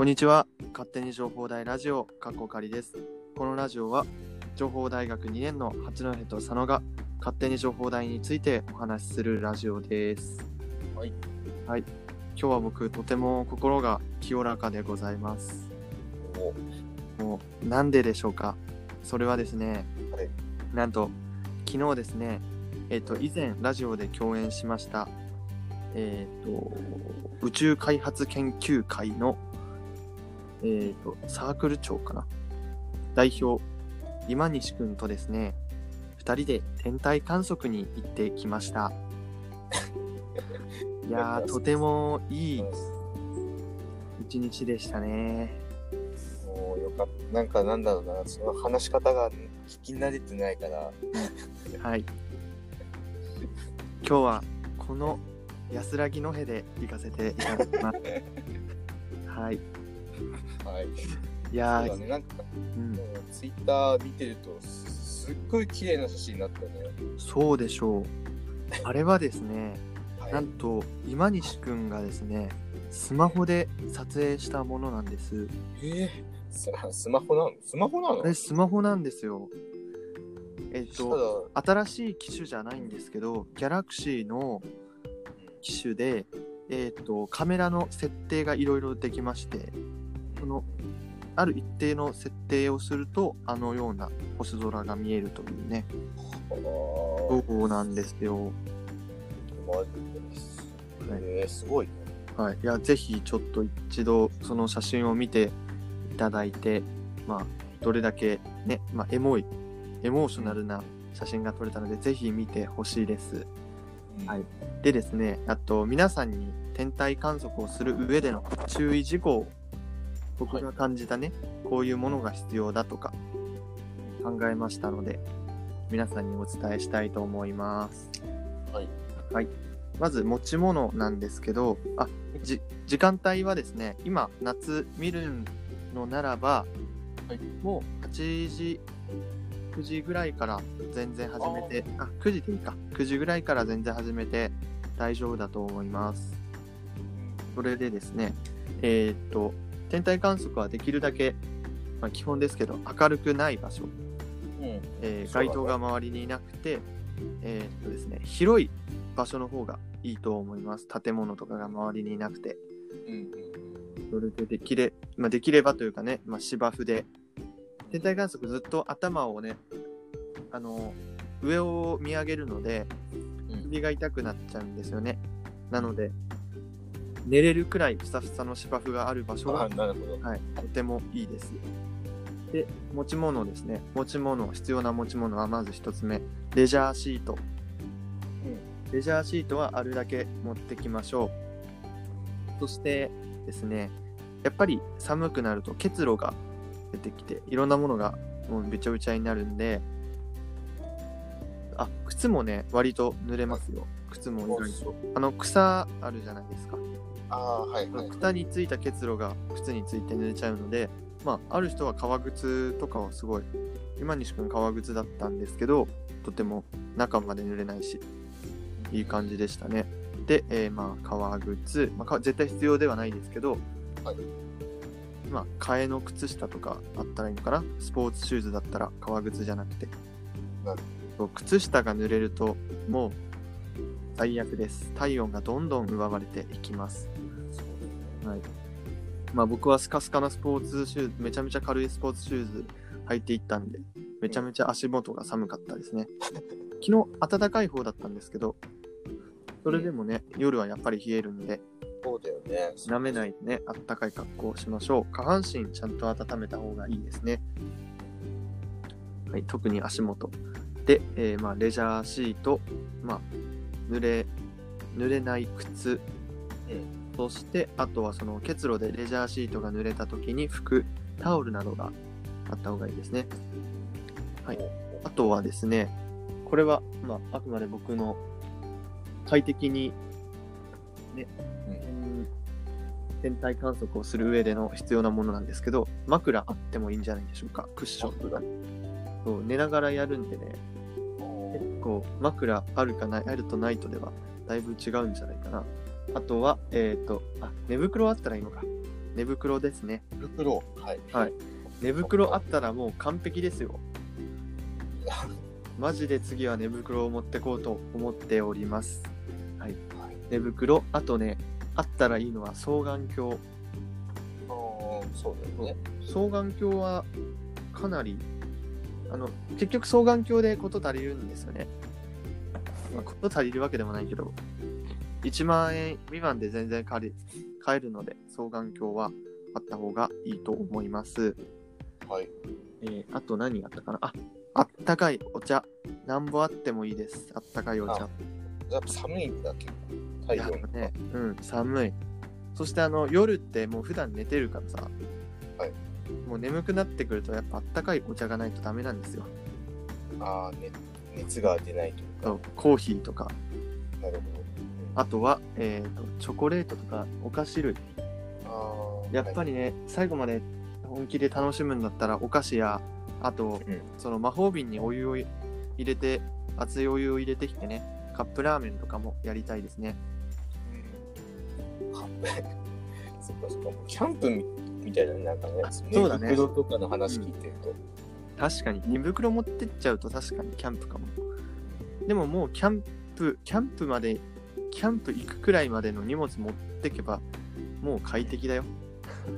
こんにちは。勝手に情報大ラジオ、かっこかりです。このラジオは、情報大学2年の八戸と佐野が勝手に情報大についてお話しするラジオです。はい。はい。今日は僕、とても心が清らかでございます。おもう、なんででしょうか？それはですね、はいなんと、昨日ですね、えっ、と、以前ラジオで共演しました、えっ、と、宇宙開発研究会の、えっ、と、サークル長かな？代表、今西くんとですね、二人で天体観測に行ってきました。いやー、とてもいい一日でしたね。もうよかった。なんかなんだろうな、その話し方が聞き慣れてないから、はい。今日はこの安らぎのへで行かせていただきます。はい。はい。いやー、ね、なんか、うん、ツイッター見てると、すすっごい綺麗な写真になったね。そうでしょう。あれはですね、はい。なんと今西くんがですね、スマホで撮影したものなんです。えーさスマホなの？スマホなの？あれスマホなんですよ。えっ、たと、だ、新しい機種じゃないんですけど、ギャラクシーの機種で、えっ、と、カメラの設定がいろいろできまして、この、ある一定の設定をすると、あのような星空が見えるというね、そうなんですよ。まあえー、すごいね。はい。いや、ぜひちょっと一度その写真を見ていただいて、まあ、どれだけね、まあ、エモい、エモーショナルな写真が撮れたので、ぜひ見てほしいです。はいでですね、あと皆さんに天体観測をする上での注意事項を僕が感じたね、こういうものが必要だとか考えましたので、皆さんにお伝えしたいと思います。はい。はい。まず持ち物なんですけど、あ、じ時間帯はですね、今夏見るのならば、はいもう8時、9時ぐらいから全然始めて、あ9時でいいか。9時ぐらいから全然始めて大丈夫だと思います。それでですね、えーっと、天体観測はできるだけ、まあ、基本ですけど、明るくない場所、うん。えー街灯が周りにいなくて、えーっとですね、広い場所の方がいいと思います。建物とかが周りにいなくて。うん。うん。それでできれ、まあ、できればというかね、まあ、芝生で、天体観測ずっと頭をね、あの、上を見上げるので、うん。首が痛くなっちゃうんですよね。なので、寝れるくらいふさふさの芝生がある場所あ、が、なるほど。はい、とてもいいです。で、持ち物ですね。持ち物、必要な持ち物はまず一つ目、レジャーシート。レジャーシートはあるだけ持ってきましょう。そしてですね、やっぱり寒くなると結露が出てきて、いろんなものがもうべちゃべちゃになるんで、あ、靴もね、割と濡れますよ。靴も意外と。あの、草あるじゃないですか。ああ、はいはい。草についた結露が靴について濡れちゃうので、まあ、ある人は革靴とかはすごい、今西くん革靴だったんですけど、とても中まで濡れないし、いい感じでしたね。で、えーまあ、革靴、まあ、か絶対必要ではないですけど、はいまあ、替えの靴下とかあったらいいのかな？スポーツシューズだったら革靴じゃなくてなる。そう靴下が濡れると、もう最悪です。体温がどんどん奪われていきます。はい。まあ僕はスカスカなスポーツシューズ、めちゃめちゃ軽いスポーツシューズ履いていったんで、めちゃめちゃ足元が寒かったですね。昨日暖かい方だったんですけど、それでもね、夜はやっぱり冷えるんで、そうだよね。舐めないでね、あったかい格好をしましょう。下半身ちゃんと温めた方がいいですね。はい、特に足元。で、えーまあ、レジャーシート、まあ、濡れ、濡れない靴、うんそして、あとはその結露でレジャーシートが濡れた時に拭くタオルなどがあった方がいいですね。はい。あとはですね、これは、まあ、あくまで僕の快適に、ね、うん天体観測をする上での必要なものなんですけど、枕あってもいいんじゃないでしょうか。クッションとか。そう寝ながらやるんでね、結構枕あるかない、あるとないとではだいぶ違うんじゃないかな。あとは、えっ、と、あ、寝袋あったらいいのか。寝袋ですね。袋。はい。はい。寝袋あったらもう完璧ですよ。マジで次は寝袋を持ってこうと思っております。はい。寝袋、あとね、あったらいいのは双眼鏡。ああ、そうだよね。双眼鏡はかなり、あの、結局双眼鏡でこと足りるんですよね。まあ、こと足りるわけでもないけど、1万円未満で全然買え買えるので、双眼鏡はあった方がいいと思います。はい。えーあと何があったかな？あ、あったかいお茶。なんぼあってもいいです。あったかいお茶。やっぱ寒いんだけど。太陽がやっぱね、うん、寒い。そしてあの、夜ってもう普段寝てるからさ、はいもう眠くなってくると、やっぱあったかいお茶がないとダメなんですよ。ああ、ね、熱が出ないというかそう。コーヒーとか、なるほど。あとは、えーと、チョコレートとかお菓子類。やっぱりね、最後まで本気で楽しむんだったら、お菓子や、あと、うんその魔法瓶にお湯を入れて、熱いお湯を入れてきてね、カップラーメンとかもやりたいですね。うん。カップそっかそっか。キャンプみみたいな、なんかね、そうだね寝袋とかの話聞いてると。確かに、寝袋持ってっちゃうと確かにキャンプかも。でももうキャンプ、キャンプまで、キャンプ行くくらいまでの荷物持ってけば、もう快適だよ。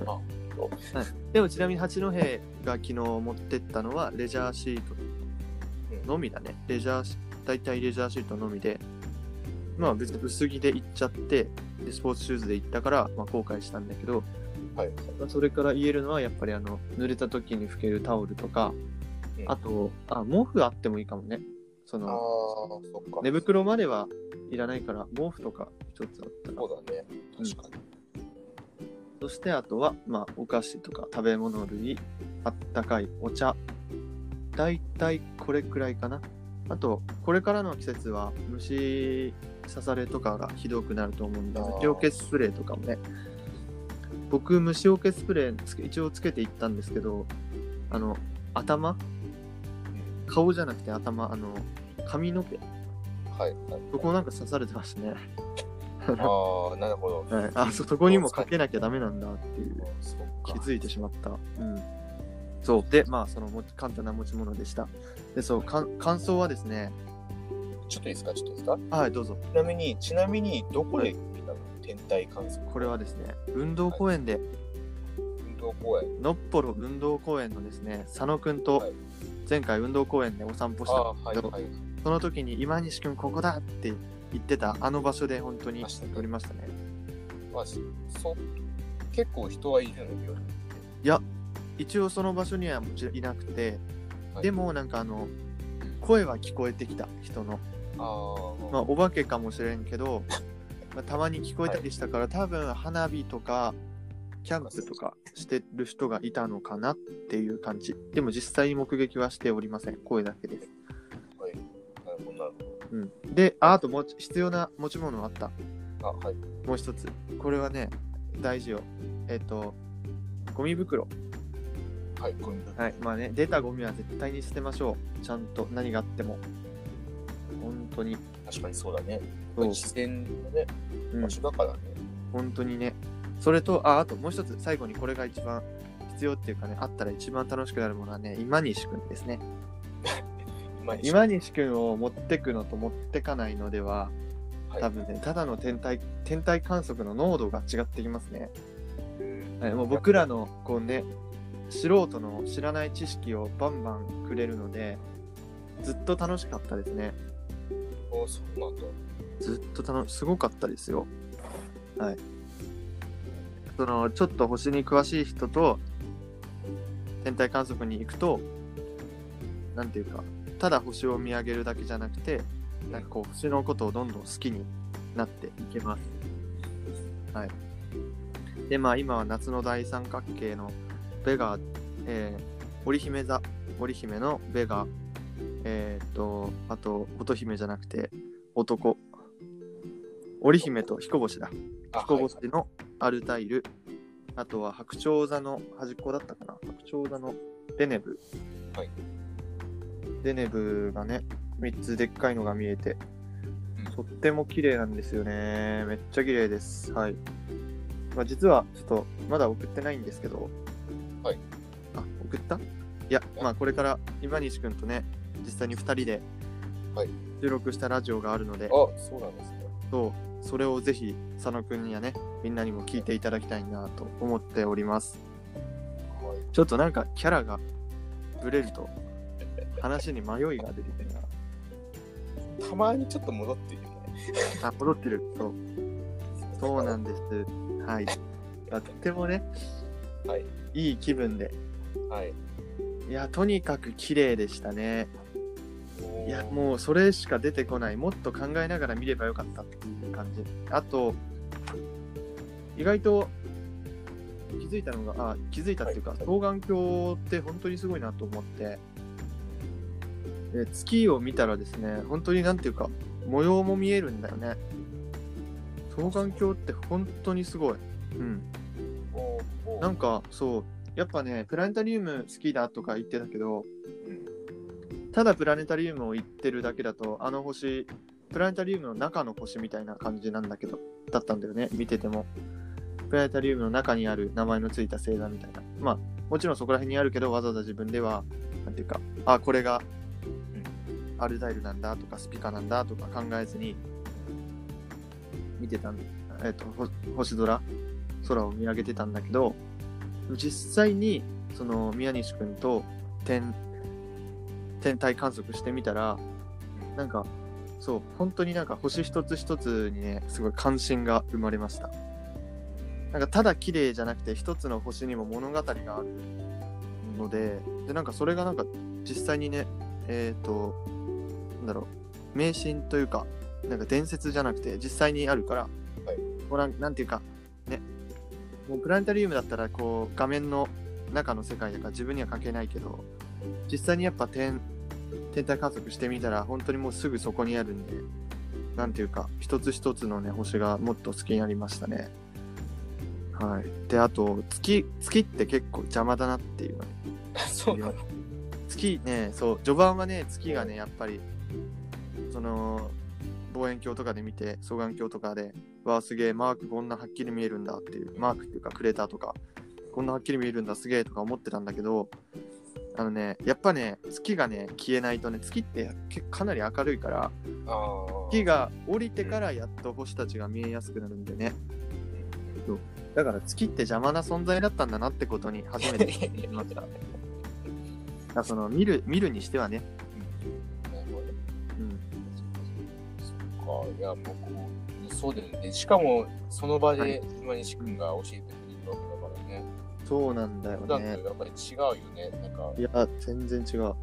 あそうでもちなみに八戸が昨日持ってったのはレジャーシートのみだね。レジャーシ、大体レジャーシートのみで、まあ別に薄着で行っちゃって、で、スポーツシューズで行ったから、まあ後悔したんだけど、はい。まあそれから言えるのはやっぱりあの、濡れた時に拭けるタオルとか、うんあと、あ、毛布あってもいいかもね。そああの、、そっか。寝袋まではいらないから、毛布とか一つあったら。そうだね。確かに。そしてあとは、まあ、お菓子とか食べ物類、あったかいお茶。だいたいこれくらいかな。あと、これからの季節は虫刺されとかがひどくなると思うんで、あー虫除けスプレーとかもね。僕、虫除けスプレーつけ一応つけていったんですけど、あの、頭？顔じゃなくて頭、あの、髪の毛。はい。はい。そこなんか刺されてましたね。ああ、なるほど。はい、あそ、そこにもかけなきゃダメなんだっていう。気づいてしまった。うん。そう。で、まあ、そのも簡単な持ち物でした。で、そう、かん感想はですね、ちょっといいですか？ちょっといいですか？はい、どうぞ。ちなみに、ちなみに、どこで見たの？天体観測。これはですね、運動公園で、運動公園。のっぽろ運動公園のですね、佐野くんとはい前回運動公園でお散歩したはい、んですけど、はい。その時に今西くんここだって言ってたあの場所で本当に撮りましたね。まあ、そう、結構人はいるのよ。いや、一応その場所にはもちろんいなくて、はいでもなんかあの、声は聞こえてきた人の。ああ、まあ、お化けかもしれんけど、まあ、たまに聞こえたりしたから、多分花火とかキャンプとかしてる人がいたのかなっていう感じでも実際に目撃はしておりません声だけです、はい。なるほど、なるうん、でああともう必要な持ち物あった。あ、はい。もう一つこれはね大事よえっ、とゴミ袋はい、これ。はいまあね出たゴミは絶対に捨てましょうちゃんと何があっても本当に確かにそうだね。自然のね、うん場所だからね。本当にね。それと、あ、あともう一つ、最後にこれが一番必要っていうかね、あったら一番楽しくなるものはね、今西くんですね。今西くんを持ってくのと持ってかないのでは、はい多分ね、ただの天体、天体観測の濃度が違ってきますね。はい、もう僕らの、こうね、素人の知らない知識をバンバンくれるので、ずっと楽しかったですね。おそうなんだ。ずっと楽し、すごかったですよ。はい。その、ちょっと星に詳しい人と、天体観測に行くと、なんていうか、ただ星を見上げるだけじゃなくて、なんかこう、星のことをどんどん好きになっていけます。はい。で、まあ今は夏の大三角形のベガ、えー、織姫座、織姫のベガ、えーっと、あと、乙姫じゃなくて、男、織姫と彦星だ。あ彦星のアルタイル、あとは白鳥座の端っこだったかな白鳥座のデネブ。はい。デネブがね、3つでっかいのが見えて、うんとっても綺麗なんですよね。めっちゃ綺麗です。はい。まあ、実はちょっとまだ送ってないんですけど、はい。あ、送った？いや、まあこれから今西くんとね、実際に2人ではい収録したラジオがあるので、あ、そうなんですね。そうそれをぜひ佐野くんやね、みんなにも聞いていただきたいなと思っております。はい。ちょっとなんかキャラがブレると話に迷いが出てくるな。たまにちょっと戻ってるよね。あ、戻ってる。そう。そうなんです。はい。とってもね、はい。いい気分で。はい。いや、とにかく綺麗でしたね。いや、う。もうそれしか出てこない。もっと考えながら見ればよかったっていう感じ。あと、意外と気づいたのが、あ、気づいたっていうか、はい双眼鏡って本当にすごいなと思って、で月を見たらですね、本当になんていうか、模様も見えるんだよね。双眼鏡って本当にすごい。うん。なんか、そう、やっぱね、プラネタリウム好きだとか言ってたけど、うんただプラネタリウムを言ってるだけだと、あの星、プラネタリウムの中の星みたいな感じなんだけど、だったんだよね、見てても。プラネタリウムの中にある名前のついた星座みたいな。まあ、もちろんそこら辺にあるけど、わざわざ自分では、なんていうか、あ、これがアルタイルなんだとか、スピカなんだとか考えずに、見てたんえっ、と、星空、空を見上げてたんだけど、実際に、その、宮西くんと天、天体観測してみたら、なんか、そう、本当になんか星一つ一つにね、すごい関心が生まれました。なんかただ綺麗じゃなくて、一つの星にも物語があるので、で、なんかそれがなんか実際にね、えっ、と、なんだろう、迷信というか、なんか伝説じゃなくて、実際にあるから、はいもうなんなんていうか、ね、もうプラネタリウムだったら、こう、画面の中の世界だから自分には関係ないけど、実際にやっぱ天、天体観測してみたら、本当にもうすぐそこにあるんで、なんていうか、一つ一つのね、星がもっと好きになりましたね。はい。で、あと、月、月って結構邪魔だなっていうのね。そう月ね、そう、序盤はね、月がね、やっぱり、その、望遠鏡とかで見て、双眼鏡とかで、わあ、すげえ、マークこんなはっきり見えるんだっていう、マークっていうか、クレーターとか、こんなはっきり見えるんだ、すげえとか思ってたんだけど、あのね、やっぱね、月がね、消えないとね、月ってかなり明るいから、月が降りてからやっと星たちが見えやすくなるんでね。だから月って邪魔な存在だったんだなってことに初めて気づきました。その見る見るにしてはね、いや、もうこう、そうだよね。しかも、その場はいで今西君が教えてくれるわけだからね。そうなんだよ普段とね。やっぱり違うよね。なんか、いや、全然違う。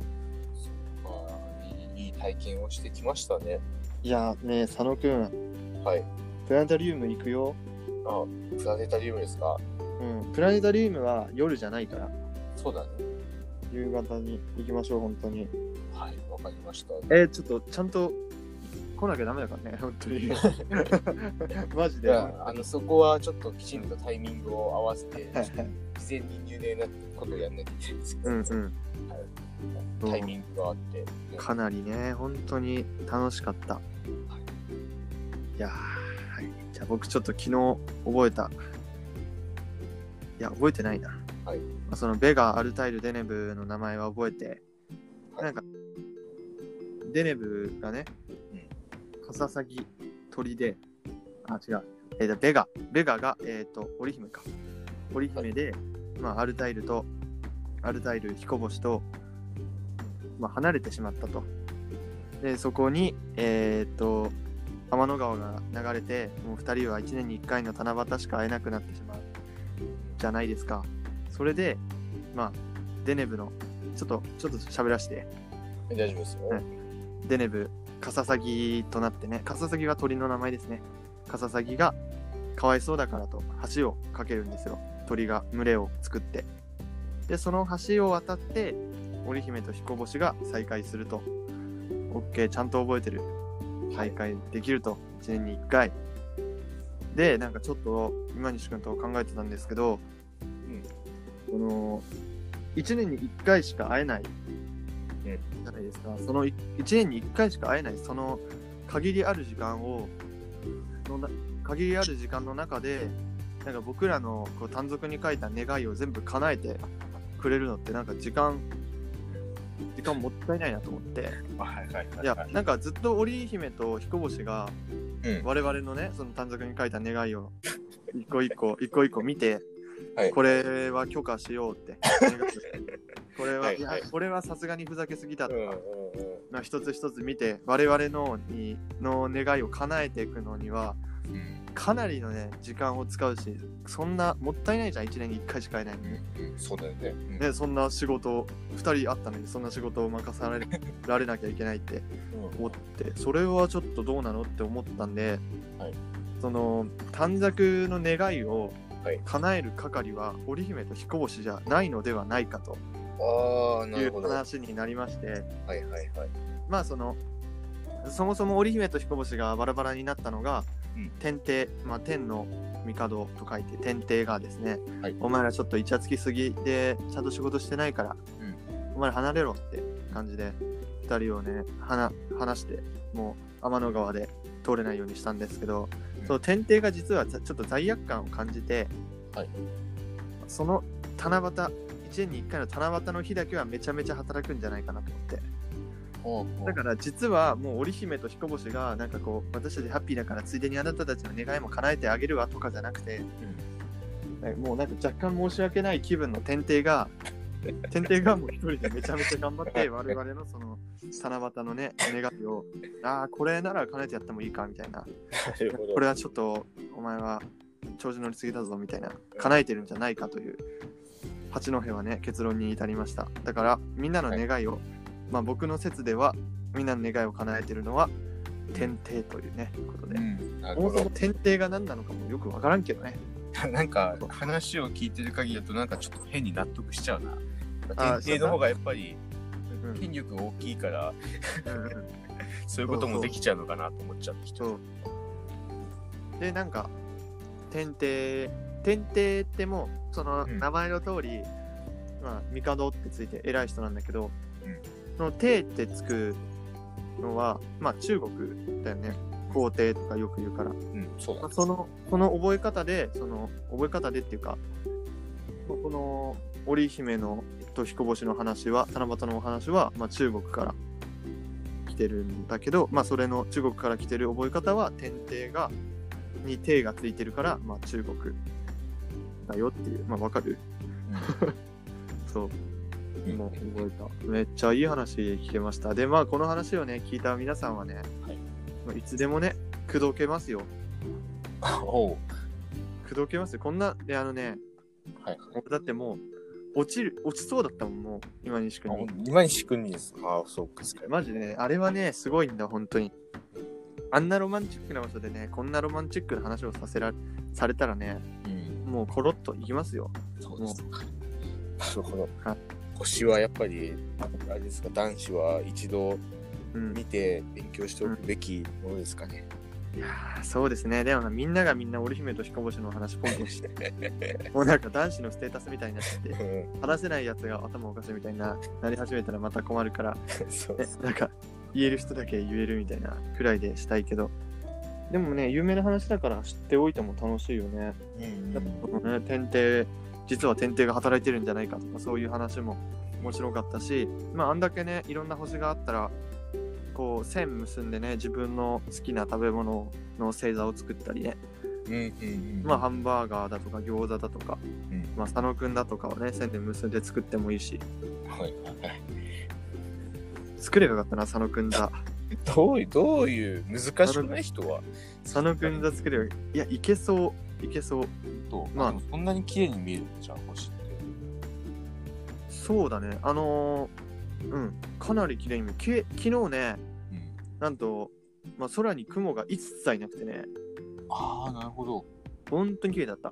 いい、いい体験をしてきましたね。いや、ね佐野くん、はい。プラネタリウム行くよ。あ、プラネタリウムですか？うん、プラネタリウムは夜じゃないから、そうだね。夕方に行きましょう、本当に。はい、わかりました。えー、ちょっとちゃんと来なきゃダメだからね、本当に。マジで。いや、あの、そこはちょっときちんとタイミングを合わせて、はいはい事前に入念なことをやんなきゃいけないんですけど、うんうん。タイミングがあって、ねかなりね、本当に楽しかった。いやー、はい。じゃあ僕ちょっと昨日覚えた。いや、覚えてないな。はいまあ、そのベガ、アルタイル、デネブの名前は覚えて、はいなんか、デネブがね、カササギ鳥で、あ、違う。えーと、ベガ、ベガが、えっ、と、織姫か。織姫で、まあ、アルタイルと、アルタイル、彦星と、まあ、離れてしまったと。で、そこに、えっ、と、天の川が流れて、もう2人は1年に1回の七夕しか会えなくなってしまう。じゃないですか。それで、まあ、デネブの、ちょっと、ちょっと喋らせて、大丈夫ですよ。はいデネブ、カササギとなってね、カササギは鳥の名前ですね。カササギがかわいそうだからと橋を架けるんですよ。鳥が群れを作って。で、その橋を渡って、織姫と彦星が再会すると。OK、ちゃんと覚えてる。再会できると。1年に1回。で、なんかちょっと今西君と考えてたんですけど、うんこの、1年に1回しか会えないゃないですか。その1年に1回しか会えない、その限りある時間を、のな限りある時間の中で、なんか僕らのこう短冊に書いた願いを全部叶えてくれるのってなんか時間時間もったいないなと思って。はいやなんかずっと織姫と彦星がうん。我々のねその短冊に書いた願いを一個一個一個一個見て、はい。これは許可しようって これは、はいい。やこれはさすがにふざけすぎだとか、うんうんうん。まあ、一つ一つ見て我々のにの願いを叶えていくのにはうん。かなりのね時間を使うしそんなもったいないじゃん。1年に1回しかいないのに、うんそうだよね。うん。ね、そんな仕事2人あったのにそんな仕事を任されられなきゃいけないって思ってそれはちょっとどうなのって思ったんで、はい。その短冊の願いをはい。叶える係は織姫と彦星じゃないのではないかとああ、ないるうほど。はい話になりまして。はいはい。まあそのそもそも織姫と彦星がバラバラになったのが、うん。天帝、まあ、天の帝と書いて天帝がですね、はい。お前らちょっとイチャつきすぎでちゃんと仕事してないから、お前ら離れろって感じで2人をね離離してもう天の川で通れないようにしたんですけど、うん。その天帝が実はちょっと罪悪感を感じて、はい。その七夕1年に1回の七夕の日だけはめちゃめちゃ働くんじゃないかなと思って。だから実はもう織姫と彦星がなんかこう私たちハッピーだからついでにあなたたちの願いも叶えてあげるわとかじゃなくて、もうなんか若干申し訳ない気分の天帝が天帝がもう一人でめちゃめちゃ頑張って 我々のその七夕のね願いを。ああこれなら叶えてやってもいいかみたいな。これはちょっとお前は調子乗りすぎだぞみたいな。叶えてるんじゃないかという八戸はね結論に至りました。だからみんなの願いを、まあ僕の説ではみんなの願いを叶えてるのは天帝というねことで、うん、そも。そも天帝が何なのかもよくわからんけどね。なんか話を聞いてる限りだとなんかちょっと変に納得しちゃうな。天帝の方がやっぱりうん。権力が大きいからうんうん そういうこともできちゃうのかなと思っちゃってでなんか天帝天帝ってもうそのうん。名前の通り、まあ帝ってついて偉い人なんだけど、うん。その帝ってつくのはまあ中国だよね。皇帝とかよく言うから、うん、そうだまあ、そのその覚え方でその覚え方でっていうかまあこの織姫のと彦星の話は七夕のお話は、まあ、中国から来てるんだけど、まあ、それの中国から来てる覚え方は天帝がに帝がついてるから、まあ、中国だよっていう。まあわかる？そう。うんもう覚えた。めっちゃいい話聞けました。でまあこの話をね聞いた皆さんはね、はい。まあ、いつでもね口説けますよ。おう。口説けますよ。こんないやあのねはい。だってもう落ちる落ちそうだったもんもう今西君あに今に仕組みです。ああ、そうか。マジでねあれはねすごいんだ本当に。あんなロマンチックな場所でねこんなロマンチックな話をさせらされたらねうん、もうコロッといきますよ。そうです。か。なるほどはい。星はやっぱり、あれですか、男子は一度うん。見て勉強しておくべきものですかね。いやーそうですね。でもなみんながみんな織姫と彦星の話ポンポンして。もうなんか男子のステータスみたいになって話せないやつが頭おかしいみたいななり始めたらまた困るから そうねなんか言える人だけ言えるみたいなくらいでしたいけどでもね有名な話だから知っておいても楽しいよね。うんやっぱこのね天帝実は天帝が働いてるんじゃないかとかそういう話も面白かったしまああんだけねいろんな星があったらこう線結んでね自分の好きな食べ物の星座を作ったりね。うんうんうん。まあハンバーガーだとか餃子だとか、うん。まあ佐野くんだとかをね線で結んで作ってもいいし。はいはいはい。作ればよかったな佐野くんだ どういう、どういう、難しくない人は？佐野くんだ作ればいやいけそういけそうどうまあまあ、そんなに綺麗に見えるじゃん、星って。そうだねあのーうんかなり綺麗に見えるき昨日ねうん。なんと、まあ、空に雲が一切なくてね、ああ、なるほど。本当に綺麗だった。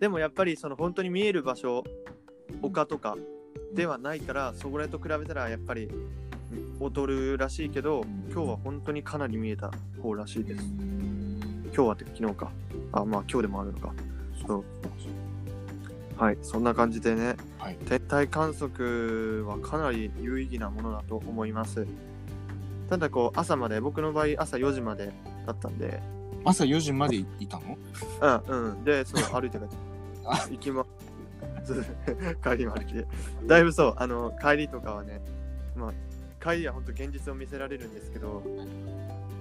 でもやっぱりその本当に見える場所、丘とかではないから、それと比べたらやっぱり劣るらしいけど、今日は本当にかなり見えた方らしいです。今日はって昨日か。あ、まあ今日でもあるのか。そう。はい、そんな感じでね、はい天体観測はかなり有意義なものだと思います。ただこう朝まで僕の場合朝4時までだったんで朝4時までいたの？うんうん。で、そう、歩いて帰って。あ行きま、帰りも歩きで。だいぶそう、あの、帰りとかはね、まあ、帰りは本当現実を見せられるんですけど、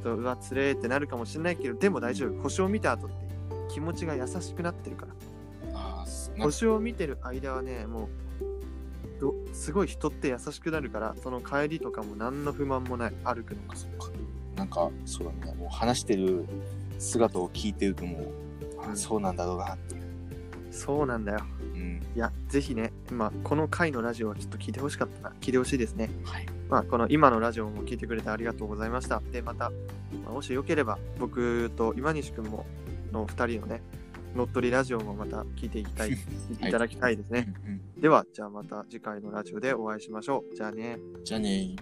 そううわ、つれーってなるかもしれないけど、でも大丈夫。星を見た後って気持ちが優しくなってるから。星を見てる間はね、もう、どすごい人って優しくなるから、その帰りとかも何の不満もない、歩くのが。そっかなんかそうだねもう話してる姿を聞いてるともう、あうんそうなんだろうなっていう、そうなんだよ。うん、いや、ぜひね、まあ、この回のラジオはちょっと聞いてほしかったな。聞いてほしいですね。はいまあ、この今のラジオも聞いてくれてありがとうございました。で、また、まあもしよければ、僕と今西くんもの2人のね、乗っ取りラジオもまた聞いていきたい、いただきたいですね。うんでは、じゃあまた次回のラジオでお会いしましょう。じゃあね。うんじゃあねー